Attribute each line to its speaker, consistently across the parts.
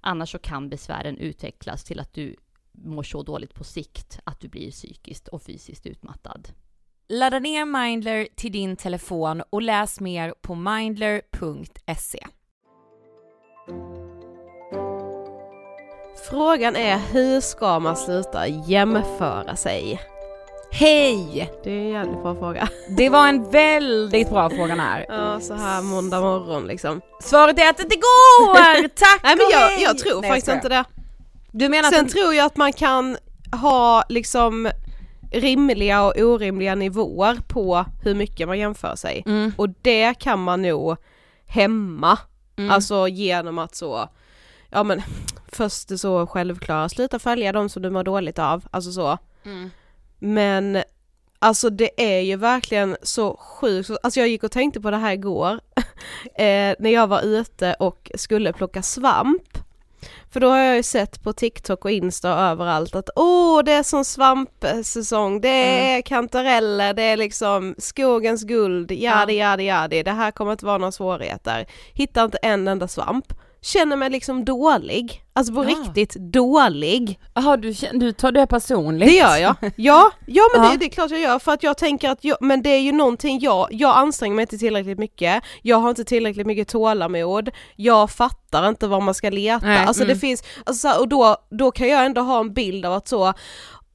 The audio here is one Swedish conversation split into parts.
Speaker 1: Annars så kan besvären utvecklas till att du mår så dåligt på sikt att du blir psykiskt och fysiskt utmattad.
Speaker 2: Ladda ner Mindler till din telefon och läs mer på mindler.se.
Speaker 3: Frågan är hur ska man sluta jämföra sig?
Speaker 2: Hej!
Speaker 3: Det är en jävligt bra fråga.
Speaker 2: Det var en väldigt bra fråga här.
Speaker 3: Ja, så här måndag morgon liksom.
Speaker 2: Svaret är att det inte går! Tack
Speaker 3: Nej men jag, jag tror
Speaker 2: Nej,
Speaker 3: faktiskt
Speaker 2: skojar.
Speaker 3: inte det.
Speaker 2: Du menar
Speaker 3: Sen
Speaker 2: att...
Speaker 3: tror jag att man kan ha liksom rimliga och orimliga nivåer på hur mycket man jämför sig.
Speaker 2: Mm.
Speaker 3: Och det kan man nog hämma.
Speaker 2: Mm.
Speaker 3: Alltså genom att så, ja men först det så självklara, sluta följa de som du mår dåligt av, alltså så.
Speaker 2: Mm.
Speaker 3: Men alltså det är ju verkligen så sjukt, alltså jag gick och tänkte på det här igår eh, när jag var ute och skulle plocka svamp. För då har jag ju sett på TikTok och Insta och överallt att åh det är sån svampsäsong, det är kantareller, det är liksom skogens guld, jadi jadi jadi, det här kommer inte vara några svårigheter. Hittar inte en enda svamp. Känner mig liksom dålig, alltså på
Speaker 2: Ja.
Speaker 3: riktigt dålig.
Speaker 2: Jaha, du, du tar det personligt?
Speaker 3: Det gör jag. Ja, ja men
Speaker 2: Ja.
Speaker 3: Det, det är klart jag gör för att jag tänker att jag, men det är ju någonting jag, jag anstränger mig inte tillräckligt mycket, jag har inte tillräckligt mycket tålamod, jag fattar inte var man ska leta,
Speaker 2: Nej,
Speaker 3: alltså det
Speaker 2: mm.
Speaker 3: finns, alltså och då, då kan jag ändå ha en bild av att så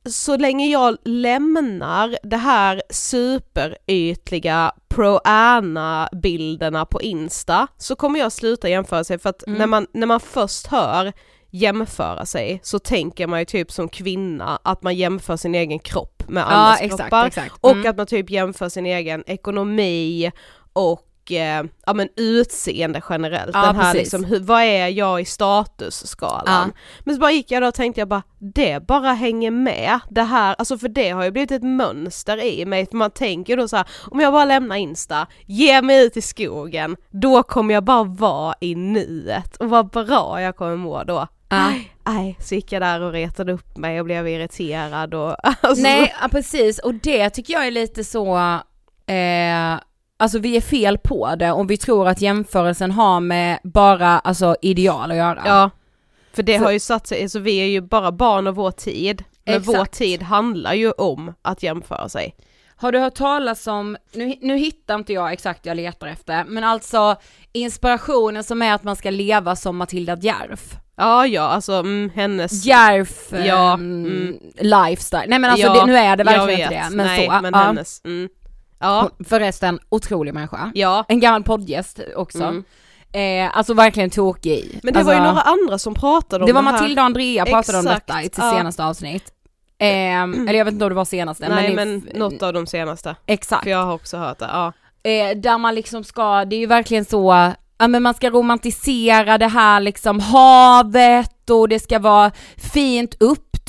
Speaker 3: så länge jag lämnar det här superytliga pro-Anna-bilderna på Insta så kommer jag sluta jämföra sig för att
Speaker 2: Mm.
Speaker 3: när, man, när man först hör jämföra sig så tänker man ju typ som kvinna att man jämför sin egen kropp med
Speaker 2: Ja,
Speaker 3: andras
Speaker 2: exakt,
Speaker 3: kroppar
Speaker 2: exakt.
Speaker 3: och
Speaker 2: Mm.
Speaker 3: att man typ jämför sin egen ekonomi och eh, ja men utseende generellt.
Speaker 2: Ja,
Speaker 3: Den här
Speaker 2: precis.
Speaker 3: liksom, hur, vad är jag i statusskalan? Men så bara gick jag då och tänkte jag bara, det bara hänger med det här, alltså för det har ju blivit ett mönster i mig, för man tänker då så här, om jag bara lämnar Insta, ger mig ut i skogen, då kommer jag bara vara i nuet och vad bra jag kommer må då.
Speaker 2: Ja.
Speaker 3: Så gick jag där och retade upp mig och blev irriterad och alltså,
Speaker 2: Nej, ja, precis. Och det tycker jag är lite så, eh, alltså vi är fel på det om vi tror att jämförelsen har med bara alltså ideal att göra.
Speaker 3: Ja, för det
Speaker 2: För-
Speaker 3: har ju satt sig, så vi är ju bara barn av vår tid, men
Speaker 2: Exakt.
Speaker 3: vår tid handlar ju om att jämföra sig.
Speaker 2: Har du hört talas om, nu, nu hittar inte jag exakt jag letar efter, men alltså inspirationen som är att man ska leva som Matilda Djerf.
Speaker 3: Ja, ja, alltså mm, hennes
Speaker 2: Djerf
Speaker 3: Ja,
Speaker 2: ehm,
Speaker 3: mm.
Speaker 2: lifestyle. Nej men alltså
Speaker 3: Ja,
Speaker 2: det, nu är det verkligen inte det. Men
Speaker 3: Nej,
Speaker 2: så,
Speaker 3: men
Speaker 2: ja.
Speaker 3: hennes, mm. Ja,
Speaker 2: Hon- Förresten, otrolig människa.
Speaker 3: ja.
Speaker 2: En gammal poddgäst också.
Speaker 3: Mm.
Speaker 2: Eh, alltså verkligen tokig.
Speaker 3: Men det
Speaker 2: alltså,
Speaker 3: var ju några andra som pratade om
Speaker 2: Det var
Speaker 3: här.
Speaker 2: Matilda och Andrea pratade om
Speaker 3: Exakt,
Speaker 2: detta i sitt
Speaker 3: ja.
Speaker 2: senaste avsnitt. Ehm, eller jag vet inte om det var senaste.
Speaker 3: Nej
Speaker 2: det-
Speaker 3: men något av de senaste.
Speaker 2: Exakt.
Speaker 3: För jag har också hört det, ja.
Speaker 2: Eh, där man liksom ska, det är ju verkligen så, ja men man ska romantisera det här liksom havet och det ska vara fint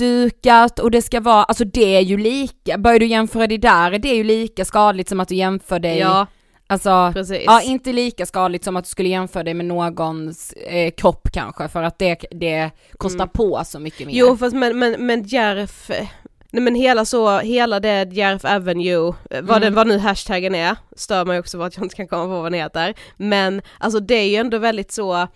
Speaker 2: uppdukat och det ska vara, alltså det är ju lika, börjar du jämföra det där, det är ju lika skadligt som att du jämför dig,
Speaker 3: Ja,
Speaker 2: alltså
Speaker 3: precis.
Speaker 2: Ja, inte lika skadligt som att du skulle jämföra dig med någons eh, kropp kanske, för att det, det kostar på så mycket mer.
Speaker 3: Mm. Jo fast men, men, men Järf, nej men hela så, hela det Järf Avenue, eh, vad,
Speaker 2: Mm.
Speaker 3: den, vad nu hashtaggen är, stör mig också för att jag inte kan komma på vad den heter, men alltså det är ju ändå väldigt så, eh,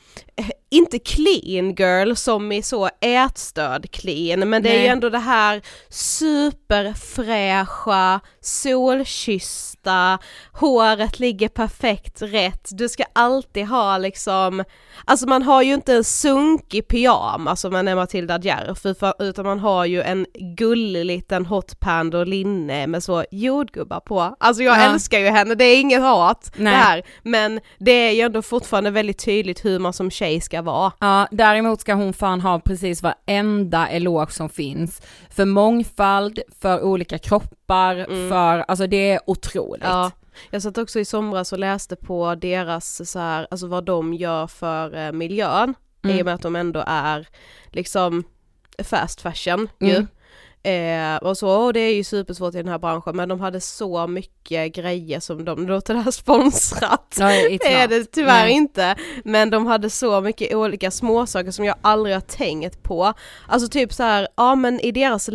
Speaker 3: inte clean girl som i så ätstörd clean, men det är
Speaker 2: Nej.
Speaker 3: ju ändå det här superfräscha, solkyssta, håret ligger perfekt rätt, du ska alltid ha liksom, alltså man har ju inte en sunkig pyjamas som man är Matilda Djerf, utan- man har ju en gullig liten hot pand och linne med så jordgubbar på. Alltså jag
Speaker 2: Ja.
Speaker 3: älskar ju henne, det är inget hat
Speaker 2: Nej.
Speaker 3: det här, men det är ju ändå fortfarande väldigt tydligt hur man som tjej ska vara.
Speaker 2: Ja, däremot ska hon fan ha precis varenda eloge som finns. För mångfald, för olika kroppar, för, alltså det är otroligt.
Speaker 3: Mm. Ja. Jag satt också i somras och läste på deras så här, alltså vad de gör för eh, miljön,
Speaker 2: Mm.
Speaker 3: i och med att de ändå är liksom fast fashion ju.
Speaker 2: Mm.
Speaker 3: Eh, och så, och det är ju supersvårt i den här branschen men de hade så mycket grejer som de, låter det här sponsrat.
Speaker 2: It's
Speaker 3: Det är det tyvärr
Speaker 2: Nej.
Speaker 3: inte, men de hade så mycket olika småsaker som jag aldrig har tänkt på. Alltså typ så här, ja men i deras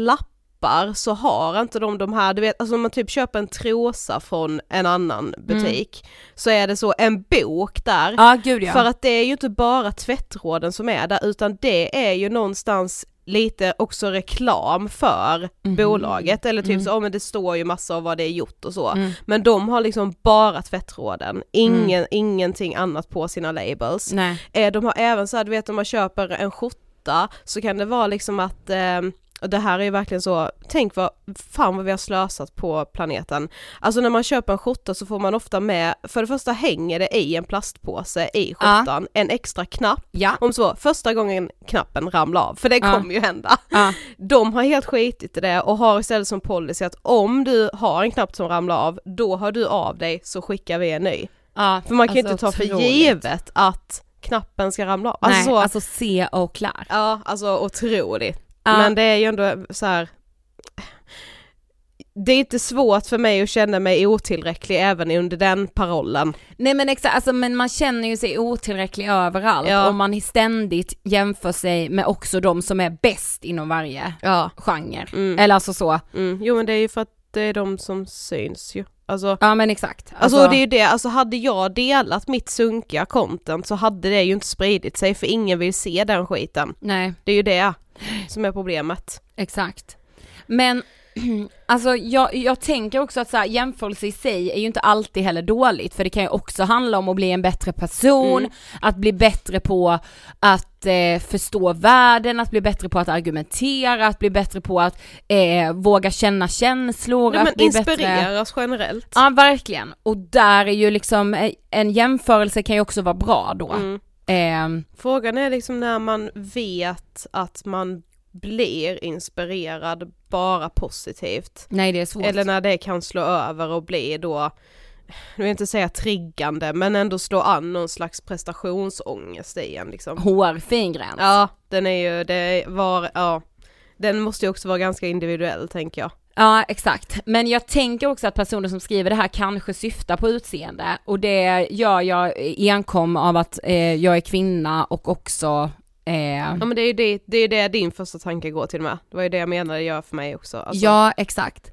Speaker 3: shoppar så har inte de de här, du vet, alltså om man typ köper en trosa från en annan butik så är det så en bok där.
Speaker 2: Ja gud ja.
Speaker 3: För att det är ju inte bara tvättråden som är där utan det är ju någonstans lite också reklam för
Speaker 2: Mhm.
Speaker 3: bolaget eller typ
Speaker 2: Mm.
Speaker 3: så, ja men det står ju massa av vad det är gjort och så.
Speaker 2: Mm.
Speaker 3: Men de har liksom bara tvättråden, ingen, ingenting annat på sina labels.
Speaker 2: Nej.
Speaker 3: Eh, de har även så här, du vet om man köper en skjorta så kan det vara liksom att eh, och det här är ju verkligen så, tänk vad, fan vad vi har slösat på planeten. Alltså när man köper en skjorta så får man ofta med, för det första hänger det i en plastpåse i skjortan, en extra knapp.
Speaker 2: Ja.
Speaker 3: Om så, första gången knappen ramlar av, för det
Speaker 2: Ja.
Speaker 3: kommer ju hända.
Speaker 2: Ja.
Speaker 3: De har helt skitit i det och har istället som policy att om du har en knapp som ramlar av, då har du av dig så skickar vi en ny.
Speaker 2: ja.
Speaker 3: För man kan ju
Speaker 2: Alltså,
Speaker 3: inte ta för
Speaker 2: otroligt.
Speaker 3: givet att knappen ska ramla av. Alltså
Speaker 2: Nej,
Speaker 3: så,
Speaker 2: alltså se och klar.
Speaker 3: Ja, alltså otroligt.
Speaker 2: Ja.
Speaker 3: Men det är ju ändå så här. Det är inte svårt för mig att känna mig otillräcklig även under den parollen.
Speaker 2: Nej men exakt, alltså, men man känner ju sig otillräcklig överallt
Speaker 3: Ja.
Speaker 2: och man ständigt jämför sig med också de som är bäst inom varje
Speaker 3: Ja.
Speaker 2: genre.
Speaker 3: Mm.
Speaker 2: Eller alltså så,
Speaker 3: Mm. Jo men det är ju för att det är de som syns ju. Alltså,
Speaker 2: ja men exakt.
Speaker 3: alltså, det är ju det, alltså hade jag delat mitt sunkiga content så hade det ju inte spridit sig för ingen vill se den skiten.
Speaker 2: Nej,
Speaker 3: Det är ju det som är problemet.
Speaker 2: exakt. Men alltså jag, jag tänker också att så här, jämförelse i sig är ju inte alltid heller dåligt för det kan ju också handla om att bli en bättre person,
Speaker 3: Mm.
Speaker 2: att bli bättre på att eh, förstå världen, att bli bättre på att argumentera, att bli bättre på att eh, våga känna känslor,
Speaker 3: Ja,
Speaker 2: att bli bättre
Speaker 3: inspireras generellt.
Speaker 2: Ja verkligen, och där är ju liksom eh, en jämförelse kan ju också vara bra då.
Speaker 3: Mm.
Speaker 2: Ehm,
Speaker 3: Frågan är liksom när man vet att man blir inspirerad bara positivt.
Speaker 2: nej det är svårt.
Speaker 3: Eller när det kan slå över och bli då, jag vill inte säga triggande, men ändå slå an någon slags prestationsångest i en liksom.
Speaker 2: Hårfin gräns.
Speaker 3: Ja, den är ju, det var, ja. Den måste ju också vara ganska individuell tänker jag.
Speaker 2: Ja exakt, men jag tänker också att personer som skriver det här kanske syftar på utseende och det gör jag enkom av att eh, jag är kvinna och också eh,
Speaker 3: Ja men det är ju det, det, är det din första tanke går till med. Det var ju det jag menade gör för mig också. Alltså,
Speaker 2: Ja, exakt.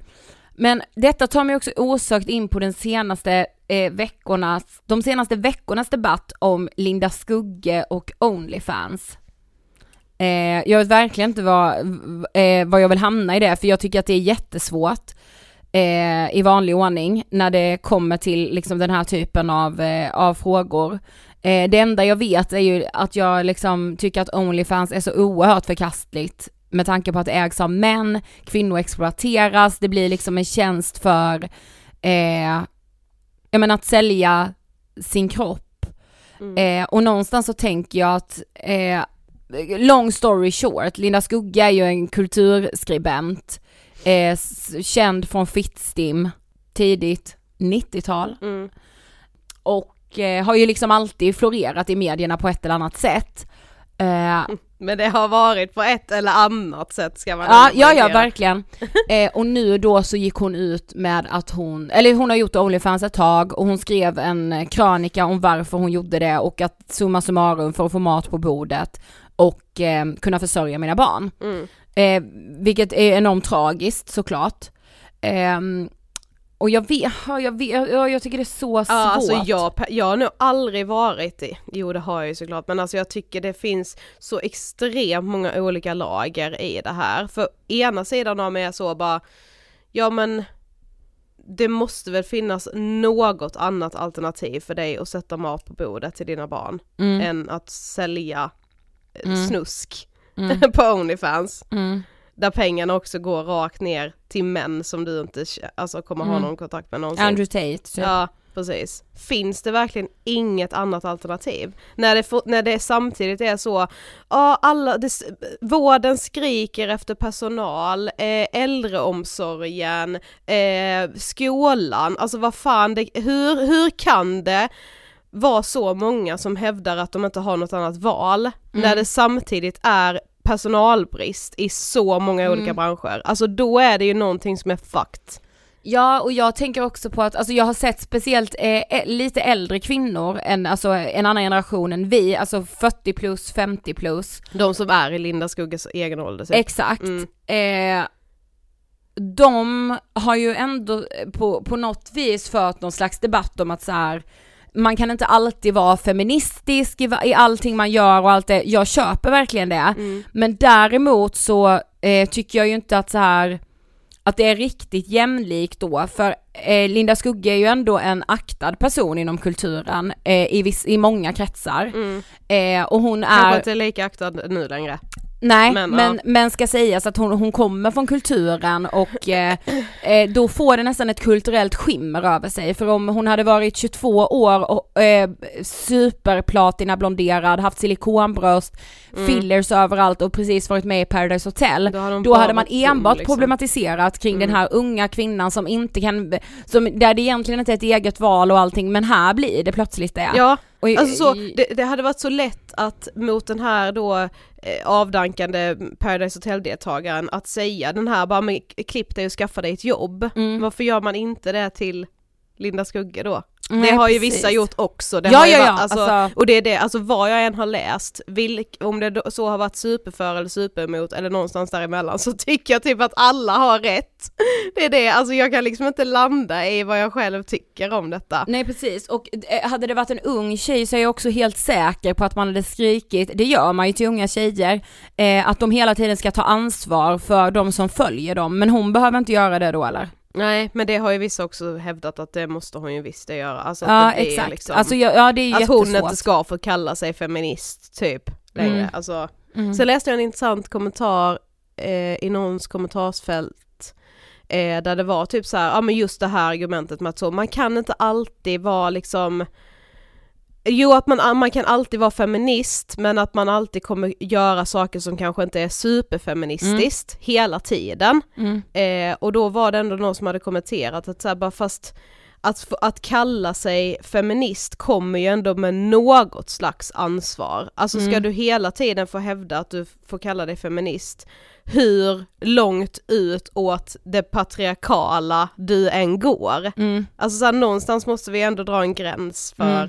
Speaker 2: Men detta tar mig också osökt in på den senaste eh, veckornas, de senaste veckornas debatt om Linda Skugge och Onlyfans. Eh, jag vet verkligen inte vad, eh, vad jag vill hamna i det, för jag tycker att det är jättesvårt eh, i vanlig ordning när det kommer till liksom den här typen av, eh, av frågor. Eh, det enda jag vet är ju att jag liksom tycker att Onlyfans är så oerhört förkastligt med tanke på att det ägs av män, kvinnor exploateras, det blir liksom en tjänst för, eh, jag menar att sälja sin kropp.
Speaker 3: Mm.
Speaker 2: Eh, och någonstans så tänker jag att, eh, long story short, Linda Skugga är ju en kulturskribent, eh, känd från Fittstim, tidigt 90-tal
Speaker 3: Mm.
Speaker 2: och eh, har ju liksom alltid florerat i medierna på ett eller annat sätt. Eh,
Speaker 3: Men det har varit på ett eller annat sätt ska man
Speaker 2: Ja, ja, ja verkligen. Eh, och nu då så gick hon ut med att hon, eller hon har gjort Onlyfans ett tag och hon skrev en krönika om varför hon gjorde det och att summa summarum för att få mat på bordet och eh, kunna försörja mina barn.
Speaker 3: Mm.
Speaker 2: Eh, vilket är enormt tragiskt såklart. Ehm, och jag vet, ja, jag, vet ja, jag tycker det är så svårt.
Speaker 3: Ja, alltså jag, jag har nog aldrig varit i, jo det har jag ju såklart, men alltså jag tycker det finns så extremt många olika lager i det här. För ena sidan av mig är så bara, ja men det måste väl finnas något annat alternativ för dig att sätta mat på bordet till dina barn
Speaker 2: mm,
Speaker 3: än att sälja eh,
Speaker 2: Mm.
Speaker 3: snusk
Speaker 2: mm,
Speaker 3: på Onlyfans.
Speaker 2: mm.
Speaker 3: Där pengarna också går rakt ner till män som du inte alltså, kommer ha
Speaker 2: Mm.
Speaker 3: någon kontakt med någonsin.
Speaker 2: Andrew Tate. typ.
Speaker 3: Ja, precis. Finns det verkligen inget annat alternativ? När det, när det samtidigt är så, ja alla, det, vården skriker efter personal, eh, äldreomsorgen, eh, skolan, alltså vad fan, det, hur, hur kan det vara så många som hävdar att de inte har något annat val, när det samtidigt är personalbrist i så många olika branscher. Alltså då är det ju någonting som är fucked.
Speaker 2: Ja och jag tänker också på att, alltså jag har sett speciellt eh, lite äldre kvinnor än, alltså en annan generation än vi, alltså 40 plus, 50 plus.
Speaker 3: De som är i Linda Skugges egen ålder. typ.
Speaker 2: Exakt.
Speaker 3: Mm.
Speaker 2: Eh, de har ju ändå på, på något vis fört någon slags debatt om att så här, man kan inte alltid vara feministisk i, i allting man gör och allt det, jag köper verkligen det.
Speaker 3: Mm.
Speaker 2: Men däremot så eh, tycker jag ju inte att så här att det är riktigt jämlikt då, för eh, Linda Skugge är ju ändå en aktad person inom kulturen eh, i, viss, i många kretsar.
Speaker 3: Mm.
Speaker 2: Eh, och hon
Speaker 3: Kanske
Speaker 2: är...
Speaker 3: inte lika aktad nu längre.
Speaker 2: Nej,
Speaker 3: Men,
Speaker 2: men,
Speaker 3: ja.
Speaker 2: men, ska sägas att hon, hon kommer från kulturen och eh, eh, då får det nästan ett kulturellt skimmer över sig. För om hon hade varit 22 år och eh, superplatina blonderad, haft silikonbröst,
Speaker 3: Mm.
Speaker 2: fillers överallt och precis varit med i Paradise Hotel.
Speaker 3: Då hade, de
Speaker 2: Då hade man enbart
Speaker 3: liksom.
Speaker 2: problematiserat kring
Speaker 3: Mm.
Speaker 2: den här unga kvinnan som inte kan, som, där det egentligen inte är ett eget val och allting men här blir det plötsligt det.
Speaker 3: Ja,
Speaker 2: Och
Speaker 3: alltså så, det, det hade varit så lätt att mot den här då avdankande Paradise Hotel-deltagaren att säga den här bara men klipp dig och skaffa dig ett jobb.
Speaker 2: Mm.
Speaker 3: Varför gör man inte det till Linda Skugge då?
Speaker 2: Nej,
Speaker 3: det har ju
Speaker 2: precis.
Speaker 3: vissa gjort också. Det
Speaker 2: Ja,
Speaker 3: har ju
Speaker 2: ja,
Speaker 3: varit,
Speaker 2: ja,
Speaker 3: alltså,
Speaker 2: alltså-
Speaker 3: Och det är det, alltså vad jag än har läst, vilk, om det så har varit superför eller superemot eller någonstans däremellan så tycker jag typ att alla har rätt. Det är det, alltså jag kan liksom inte landa i vad jag själv tycker om detta.
Speaker 2: Nej precis, och eh, hade det varit en ung tjej så är jag också helt säker på att man hade skrikit, det gör man ju till unga tjejer, eh, att de hela tiden ska ta ansvar för de som följer dem, men hon behöver inte göra det då eller?
Speaker 3: Nej men det har ju vissa också hävdat att det måste hon ju visst det göra. Alltså att
Speaker 2: Ja
Speaker 3: det blir
Speaker 2: exakt,
Speaker 3: liksom,
Speaker 2: alltså ja, ja det är
Speaker 3: att hon inte ska få kalla sig feminist typ längre.
Speaker 2: Mm.
Speaker 3: Alltså,
Speaker 2: Mm.
Speaker 3: Sen läste jag en intressant kommentar eh, i någons kommentarsfält eh, där det var typ så här, ja men just det här argumentet med att så, man kan inte alltid vara liksom Jo att man, man kan alltid vara feminist men att man alltid kommer göra saker som kanske inte är superfeministiskt hela tiden.
Speaker 2: Mm.
Speaker 3: Eh, och då var det ändå någon som hade kommenterat att så här, bara fast att, att kalla sig feminist kommer ju ändå med något slags ansvar. Alltså ska
Speaker 2: Mm.
Speaker 3: du hela tiden få hävda att du får kalla dig feminist, hur långt ut åt det patriarkala du än går.
Speaker 2: Mm.
Speaker 3: Alltså så här, någonstans måste vi ändå dra en gräns för
Speaker 2: Mm.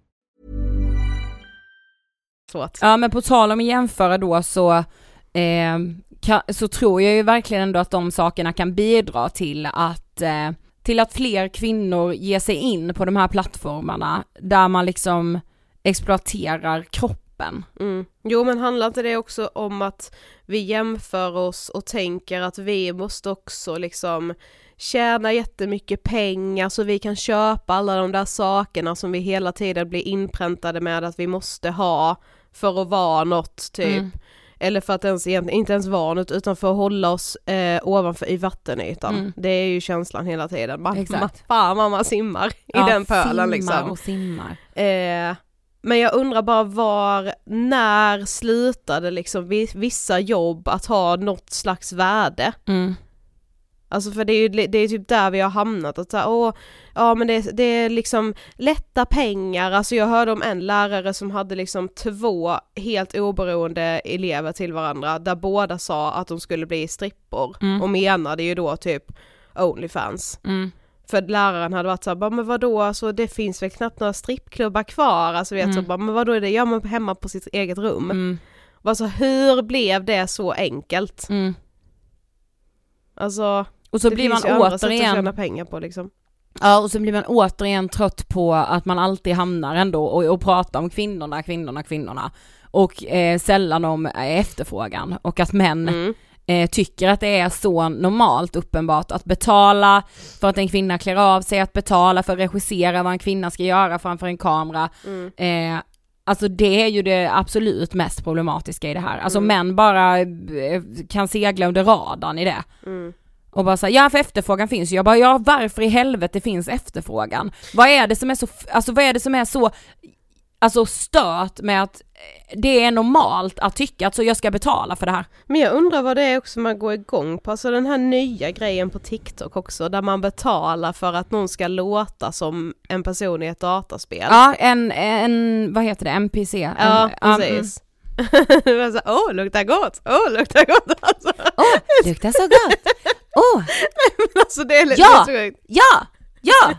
Speaker 3: Så att.
Speaker 2: Ja men på tal om att jämföra då så, eh, kan, så tror jag ju verkligen ändå att de sakerna kan bidra till att, eh, till att fler kvinnor ger sig in på de här plattformarna där man liksom exploaterar kroppen.
Speaker 3: Mm. Jo men handlar inte det också om att vi jämför oss och tänker att vi måste också liksom tjäna jättemycket pengar så vi kan köpa alla de där sakerna som vi hela tiden blir inpräntade med att vi måste ha för att vara något typ.
Speaker 2: Mm.
Speaker 3: Eller för att ens, inte ens vara något utan för att hålla oss eh, ovanför i vattenytan.
Speaker 2: Mm.
Speaker 3: Det är ju känslan hela tiden. Man,
Speaker 2: Exakt.
Speaker 3: man, fan vad man simmar i
Speaker 2: Ja,
Speaker 3: den pölen
Speaker 2: simmar
Speaker 3: liksom.
Speaker 2: och simmar.
Speaker 3: Eh, men jag undrar bara var, när slutade liksom vi- vissa jobb att ha något slags värde?
Speaker 2: Mm.
Speaker 3: Alltså för det är ju det är typ där vi har hamnat, att så här, åh, ja men det, det är liksom lätta pengar, alltså jag hörde om en lärare som hade liksom två helt oberoende elever till varandra, där båda sa att de skulle bli strippor,
Speaker 2: Mm.
Speaker 3: och menade ju då typ Onlyfans.
Speaker 2: Mm.
Speaker 3: För läraren hade varit såhär, men vadå, alltså det finns väl knappt några strippklubbar kvar, alltså vet så
Speaker 2: Mm.
Speaker 3: bara, men vadå det gör man hemma på sitt eget rum.
Speaker 2: Mm.
Speaker 3: Alltså hur blev det så enkelt?
Speaker 2: Mm.
Speaker 3: Alltså,
Speaker 2: Och så
Speaker 3: det
Speaker 2: blir man
Speaker 3: ju andra sätt att
Speaker 2: återigen
Speaker 3: tjäna pengar på liksom.
Speaker 2: Ja, och så blir man återigen trött på att man alltid hamnar ändå och, och pratar om kvinnorna, kvinnorna, kvinnorna. Och eh, sällan om eh, efterfrågan och att män
Speaker 3: Mm.
Speaker 2: eh, tycker att det är så normalt uppenbart att betala för att en kvinna klär av sig, att betala för att regissera vad en kvinna ska göra framför en kamera.
Speaker 3: Mm.
Speaker 2: Eh, alltså det är ju det absolut mest problematiska i det här. Alltså
Speaker 3: Mm.
Speaker 2: män bara eh, kan segla under radarn i det.
Speaker 3: Mm.
Speaker 2: Och bara säga ja för efterfrågan finns ju. Jag bara, ja varför i helvete finns efterfrågan? Vad är det som är så, alltså vad är det som är så, alltså stört med att eh, det är normalt att tycka att så jag ska betala för det här?
Speaker 3: Men jag undrar vad det är också man går igång på, alltså den här nya grejen på TikTok också, där man betalar för att någon ska låta som en person i ett dataspel.
Speaker 2: Ja, en, en, vad heter det, NPC? En,
Speaker 3: Ja,
Speaker 2: mm.
Speaker 3: precis. Så, Åh, luktar gott! Åh, luktar gott! Alltså,
Speaker 2: Åh, luktar så gott! Åh,
Speaker 3: alltså det är lite
Speaker 2: Ja!
Speaker 3: sjukt.
Speaker 2: ja, ja,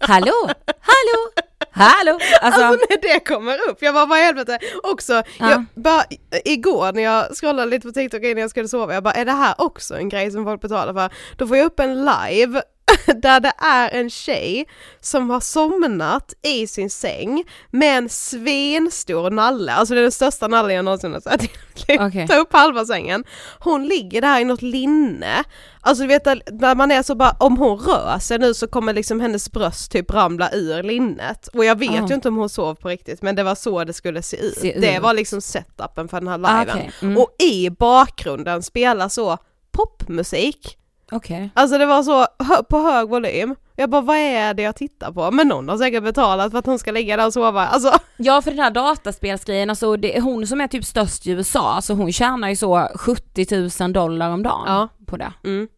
Speaker 2: hallå, hallå, hallå! Alltså,
Speaker 3: Alltså när det kommer upp, jag bara vad i helvete, också,
Speaker 2: Ja.
Speaker 3: jag bara, igår när jag scrollade lite på TikTok innan jag skulle sova, jag bara är det här också en grej som folk betalar för? Då får jag upp en live där det är en tjej som har somnat i sin säng med en svenstor nalle, alltså det är den största nallen jag någonsin har sett.
Speaker 2: Okej.
Speaker 3: Ta upp halva sängen. Hon ligger där i något linne. Alltså du vet när man är så bara, om hon rör sig nu så kommer liksom hennes bröst typ ramla ur linnet. Och jag vet
Speaker 2: Ah.
Speaker 3: ju inte om hon sov på riktigt men det var så det skulle se ut.
Speaker 2: Se
Speaker 3: Det
Speaker 2: ut.
Speaker 3: var liksom setupen för den här
Speaker 2: Ah,
Speaker 3: liven.
Speaker 2: okej. Mm.
Speaker 3: Och i bakgrunden spelar så popmusik.
Speaker 2: Okej.
Speaker 3: Alltså det var så hö- på hög volym. Jag bara vad är det jag tittar på? Men någon har säkert betalat för att hon ska ligga där och sova. Alltså
Speaker 2: Ja för den här dataspelsgrejen, alltså det är hon som är typ störst i USA, alltså hon tjänar ju så 70 000 dollar om dagen
Speaker 3: Ja.
Speaker 2: på det.
Speaker 3: mm.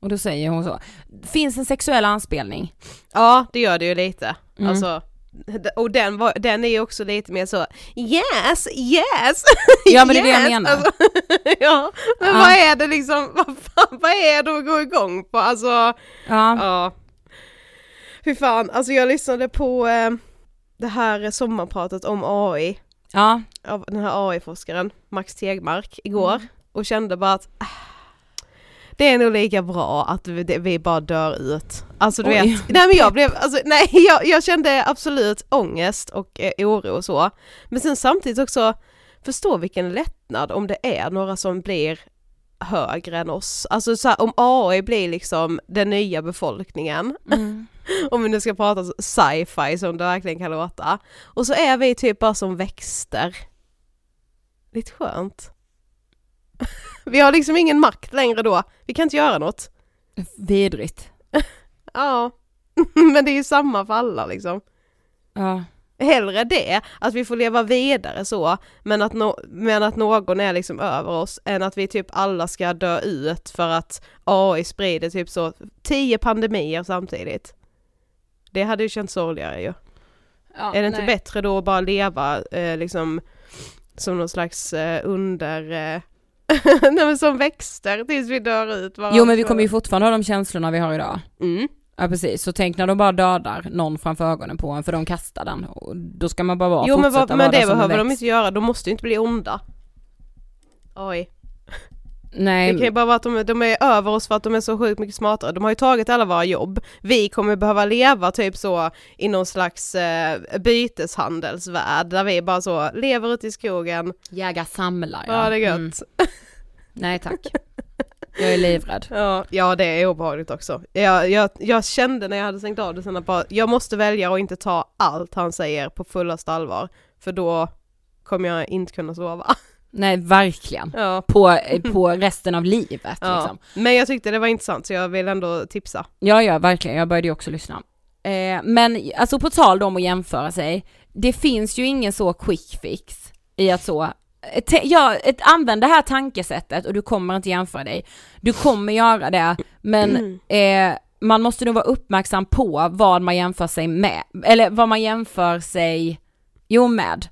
Speaker 2: Och då säger hon så, finns en sexuell anspelning?
Speaker 3: Ja det gör det ju lite.
Speaker 2: Mm.
Speaker 3: Alltså och den, var, den är ju också lite mer så yes, yes!
Speaker 2: Ja, men det är det jag menar.
Speaker 3: Alltså, ja, men
Speaker 2: Ja.
Speaker 3: vad är det liksom, vad, fan, vad är det att gå igång på? Alltså,
Speaker 2: Ja.
Speaker 3: ja. Fy fan, alltså jag lyssnade på eh, det här sommarpratet om AI
Speaker 2: Ja.
Speaker 3: av den här AI-forskaren Max Tegmark igår
Speaker 2: Mm.
Speaker 3: och kände bara att ah, det är nog lika bra att vi, vi bara dör ut. Alltså du
Speaker 2: Oj.
Speaker 3: vet, nej men jag blev, alltså nej jag, jag kände absolut ångest och eh, oro och så. Men sen samtidigt också förstå vilken lättnad om det är några som blir högre än oss. Alltså så här, om AI blir liksom den nya befolkningen,
Speaker 2: Mm.
Speaker 3: om vi nu ska prata sci-fi som det verkligen kan låta. Och så är vi typ bara som växter. Lite skönt. Vi har liksom ingen makt längre då, vi kan inte göra något.
Speaker 2: Vidrigt.
Speaker 3: Ja, men det är ju samma för alla liksom.
Speaker 2: Ja.
Speaker 3: Hellre det, att vi får leva vidare så, men att, no- men att någon är liksom över oss, än att vi typ alla ska dö ut för att AI sprider typ så tio pandemier samtidigt. Det hade ju känts sorgligare ju.
Speaker 2: ja
Speaker 3: är det inte bättre då att bara leva eh, liksom som någon slags eh, under, eh, nej men som växter tills vi dör ut varandra.
Speaker 2: Jo men vi kommer ju fortfarande ha de känslorna vi har idag.
Speaker 3: Mm.
Speaker 2: Ja precis, så tänk när de bara dödar någon framför ögonen på en för de kastar den. Och då ska man bara vara,
Speaker 3: Jo men,
Speaker 2: fortsätta
Speaker 3: vad, men
Speaker 2: vara
Speaker 3: det
Speaker 2: som en
Speaker 3: behöver de inte göra, de måste ju inte bli onda. Oj.
Speaker 2: Nej,
Speaker 3: Det kan ju bara vara att de, de är över oss för att de är så sjukt mycket smartare. De har ju tagit alla våra jobb. Vi kommer behöva leva typ så i någon slags eh, byteshandelsvärld där vi bara så lever ute i skogen.
Speaker 2: jäga samlar
Speaker 3: Ja, det är gött.
Speaker 2: Mm. Nej tack. Jag är livrädd.
Speaker 3: Ja, ja det är obehagligt också. Jag, jag, jag kände när jag hade stängt av det sen att bara, jag måste välja att inte ta allt han säger på fullaste allvar. För då kommer jag inte kunna sova.
Speaker 2: Nej verkligen.
Speaker 3: Ja.
Speaker 2: På, eh, på resten av livet
Speaker 3: Ja.
Speaker 2: liksom.
Speaker 3: Men jag tyckte det var intressant så jag vill ändå tipsa.
Speaker 2: Ja, ja, verkligen. Jag började ju också lyssna. Eh, men alltså på tal om att jämföra sig, det finns ju ingen så quick fix i att så, te- ja, ett, använd det här tankesättet och du kommer inte jämföra dig. Du kommer göra det, men eh, man måste nog vara uppmärksam på vad man jämför sig med, eller vad man jämför sig, jo med.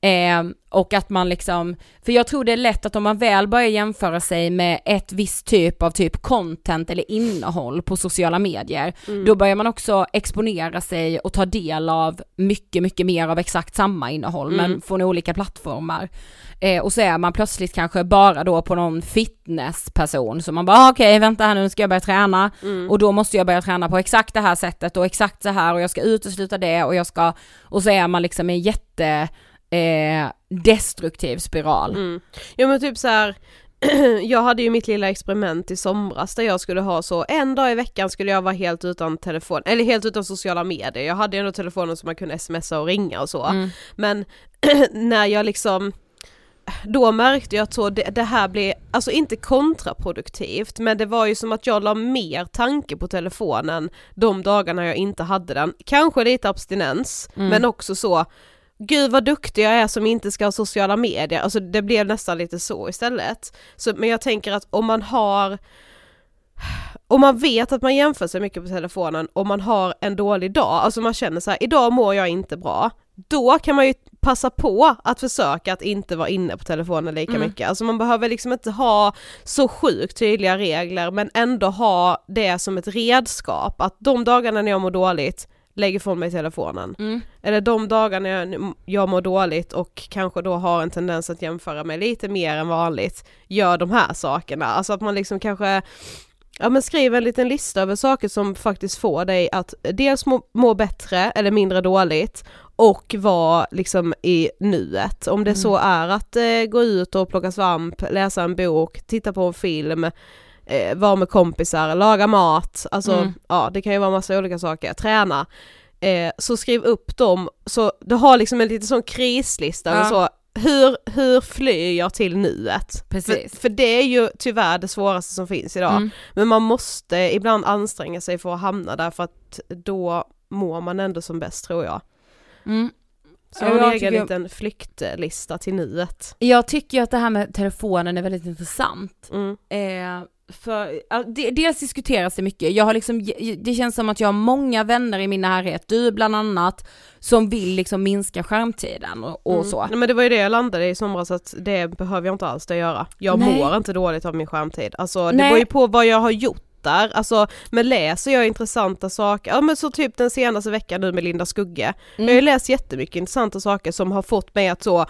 Speaker 2: Eh, och att man liksom, för jag tror det är lätt att om man väl börjar jämföra sig med ett visst typ av typ content eller innehåll på sociala medier, då börjar man också exponera sig och ta del av mycket, mycket mer av exakt samma innehåll men från olika plattformar. Eh, och så är man plötsligt kanske bara då på någon fitnessperson, så man bara ah, okej vänta här nu ska jag börja träna. Och då måste jag börja träna på exakt det här sättet och exakt så här och jag ska utesluta det och jag ska, och så är man liksom en jätte eh, destruktiv spiral.
Speaker 3: Mm. Ja men typ så här. jag hade ju mitt lilla experiment i somras där jag skulle ha så en dag i veckan skulle jag vara helt utan telefon, eller helt utan sociala medier. Jag hade ju ändå telefonen så man kunde smsa och ringa och så.
Speaker 2: Mm.
Speaker 3: Men när jag liksom då märkte jag att så det, det här blev, alltså inte kontraproduktivt, men det var ju som att jag la mer tanke på telefonen de dagarna jag inte hade den. Kanske lite abstinens, men också så, gud vad duktig jag är som inte ska ha sociala medier, alltså det blev nästan lite så istället. Så, men jag tänker att om man har om man vet att man jämför sig mycket på telefonen och man har en dålig dag, alltså man känner så här, idag mår jag inte bra, då kan man ju passa på att försöka att inte vara inne på telefonen lika mycket. Alltså man behöver liksom inte ha så sjukt tydliga regler men ändå ha det som ett redskap, att de dagarna när jag mår dåligt, lägg ifrån mig telefonen.
Speaker 2: Mm.
Speaker 3: Eller de dagarna jag, jag mår dåligt och kanske då har en tendens att jämföra mig lite mer än vanligt, gör de här sakerna. Alltså att man liksom kanske Ja men skriv en liten lista över saker som faktiskt får dig att dels må, må bättre eller mindre dåligt och vara liksom i nuet. Om det så är att eh, gå ut och plocka svamp, läsa en bok, titta på en film, eh, vara med kompisar, laga mat, alltså
Speaker 2: Mm.
Speaker 3: ja det kan ju vara massa olika saker, träna. Eh, så skriv upp dem, så du har liksom en liten sån krislista,
Speaker 2: Ja.
Speaker 3: så hur, hur flyr jag till nuet?
Speaker 2: Precis.
Speaker 3: För, för det är ju tyvärr det svåraste som finns idag.
Speaker 2: Mm.
Speaker 3: Men man måste ibland anstränga sig för att hamna där för att då mår man ändå som bäst tror jag.
Speaker 2: Mm.
Speaker 3: Så
Speaker 2: Ja,
Speaker 3: har en egen liten flyktlista till nuet.
Speaker 2: Jag tycker ju att det här med telefonen är väldigt intressant.
Speaker 3: Mm.
Speaker 2: Eh, för, dels diskuteras det mycket, jag har liksom, det känns som att jag har många vänner i min närhet, du bland annat, som vill liksom minska skärmtiden och, och så.
Speaker 3: Nej, men det var ju det jag landade i somras att det behöver jag inte alls det göra. Jag
Speaker 2: Nej.
Speaker 3: mår inte dåligt av min skärmtid. Alltså det
Speaker 2: Nej.
Speaker 3: beror ju på vad jag har gjort där, alltså men läser jag intressanta saker, ja men så typ den senaste veckan nu med Linda Skugge,
Speaker 2: Mm.
Speaker 3: jag har ju läst jättemycket intressanta saker som har fått mig att så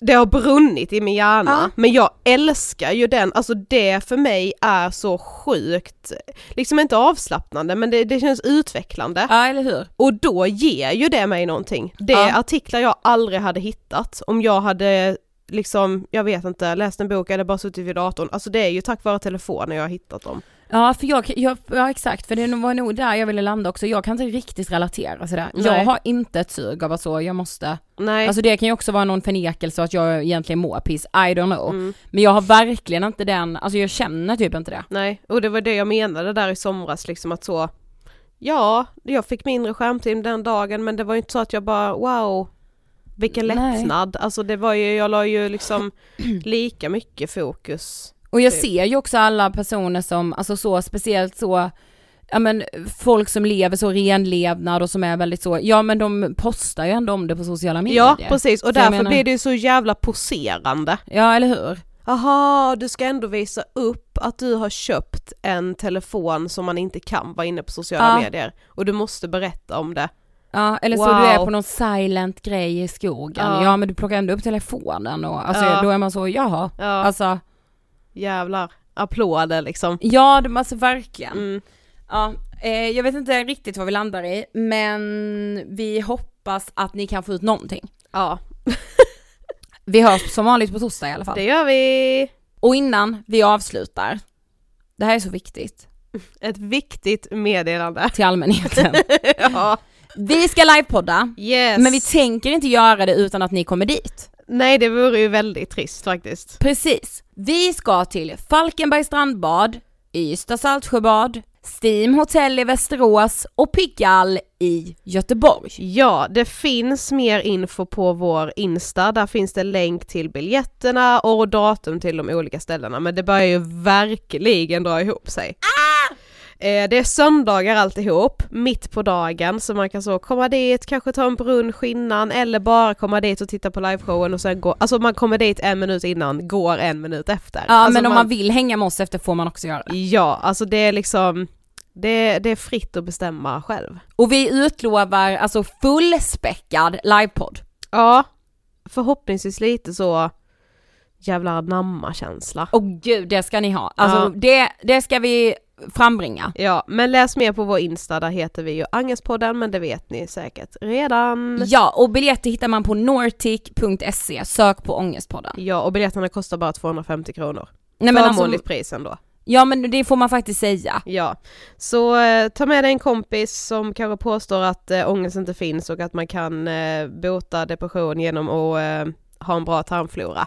Speaker 3: det har brunnit i min hjärna,
Speaker 2: Ja.
Speaker 3: men jag älskar ju den, alltså det för mig är så sjukt, liksom inte avslappnande men det, det känns utvecklande.
Speaker 2: Ja, eller hur?
Speaker 3: Och då ger ju det mig någonting. Det är
Speaker 2: Ja.
Speaker 3: artiklar jag aldrig hade hittat om jag hade liksom, jag vet inte, läst en bok eller bara suttit vid datorn. Alltså det är ju tack vare telefonen jag har hittat dem.
Speaker 2: Ja, för jag, jag, ja exakt, för det var nog där jag ville landa också, jag kan inte riktigt relatera sådär. Jag
Speaker 3: Nej.
Speaker 2: har inte ett sug av att så, jag måste,
Speaker 3: Nej.
Speaker 2: alltså det kan ju också vara någon förnekelse att jag egentligen mår piss, I don't know.
Speaker 3: Mm.
Speaker 2: Men jag har verkligen inte den, alltså jag känner typ inte det.
Speaker 3: Nej, och det var det jag menade där i somras liksom att så Ja, jag fick mindre skärmtid den dagen men det var ju inte så att jag bara wow Vilken
Speaker 2: Nej.
Speaker 3: lättnad, alltså det var ju, jag la ju liksom lika mycket fokus
Speaker 2: Och jag
Speaker 3: Typ.
Speaker 2: ser ju också alla personer som, alltså så speciellt så, ja men folk som lever så renlevnad och som är väldigt så, ja men de postar ju ändå om det på sociala medier.
Speaker 3: Ja precis, och
Speaker 2: Så
Speaker 3: därför
Speaker 2: menar-
Speaker 3: blir det ju så jävla poserande
Speaker 2: Ja eller hur?
Speaker 3: Aha, du ska ändå visa upp att du har köpt en telefon som man inte kan vara inne på sociala
Speaker 2: Ja.
Speaker 3: medier och du måste berätta om det.
Speaker 2: Ja eller så
Speaker 3: Wow.
Speaker 2: du är på någon silent grej i skogen,
Speaker 3: Ja.
Speaker 2: ja, men du plockar ändå upp telefonen och alltså
Speaker 3: Ja.
Speaker 2: då är man så, jaha,
Speaker 3: Ja,
Speaker 2: alltså
Speaker 3: jävlar. Applåder liksom.
Speaker 2: ja de, alltså verkligen.
Speaker 3: Mm.
Speaker 2: Ja, eh, jag vet inte riktigt vad vi landar i, men vi hoppas att ni kan få ut någonting.
Speaker 3: Ja,
Speaker 2: Vi hörs som vanligt på torsdag i alla fall.
Speaker 3: det gör vi.
Speaker 2: Och innan vi avslutar, det här är så viktigt
Speaker 3: Ett viktigt meddelande.
Speaker 2: till allmänheten.
Speaker 3: ja.
Speaker 2: Vi ska livepodda,
Speaker 3: Yes.
Speaker 2: men vi tänker inte göra det utan att ni kommer dit.
Speaker 3: Nej det vore ju väldigt trist faktiskt.
Speaker 2: Precis. Vi ska till Falkenbergs strandbad, Ystad Saltsjöbad, Steam Hotel i Västerås och Pigalle i Göteborg.
Speaker 3: Ja, det finns mer info på vår Insta, där finns det länk till biljetterna och datum till de olika ställena, men det börjar ju verkligen dra ihop sig. Eh, det är söndagar alltihop, mitt på dagen, så man kan så komma dit, kanske ta en brunch innan eller bara komma dit och titta på liveshowen och sen gå, alltså man kommer dit en minut innan, går en minut efter.
Speaker 2: Ja
Speaker 3: alltså
Speaker 2: men om man... vill hänga med oss efter får man också göra det.
Speaker 3: Ja, alltså det är liksom, det, det är fritt att bestämma själv.
Speaker 2: Och vi utlovar alltså fullspäckad livepodd.
Speaker 3: Ja, förhoppningsvis lite så jävla namma-känsla.
Speaker 2: Åh gud, det ska ni ha. Alltså
Speaker 3: Ja.
Speaker 2: det, det ska vi frambringa.
Speaker 3: Ja, men läs mer på vår Insta, där heter vi ju Angespodden, men det vet ni säkert redan.
Speaker 2: Ja, och biljetter hittar man på nortic.se, sök på Ångestpodden.
Speaker 3: Ja, och biljetterna kostar bara 250 kronor.
Speaker 2: Nej, men alltså,
Speaker 3: Förmånligt pris ändå.
Speaker 2: ja men det får man faktiskt säga.
Speaker 3: Ja, så eh, ta med dig en kompis som kanske påstår att eh, ångest inte finns och att man kan eh, bota depression genom att eh, ha en bra tarmflora.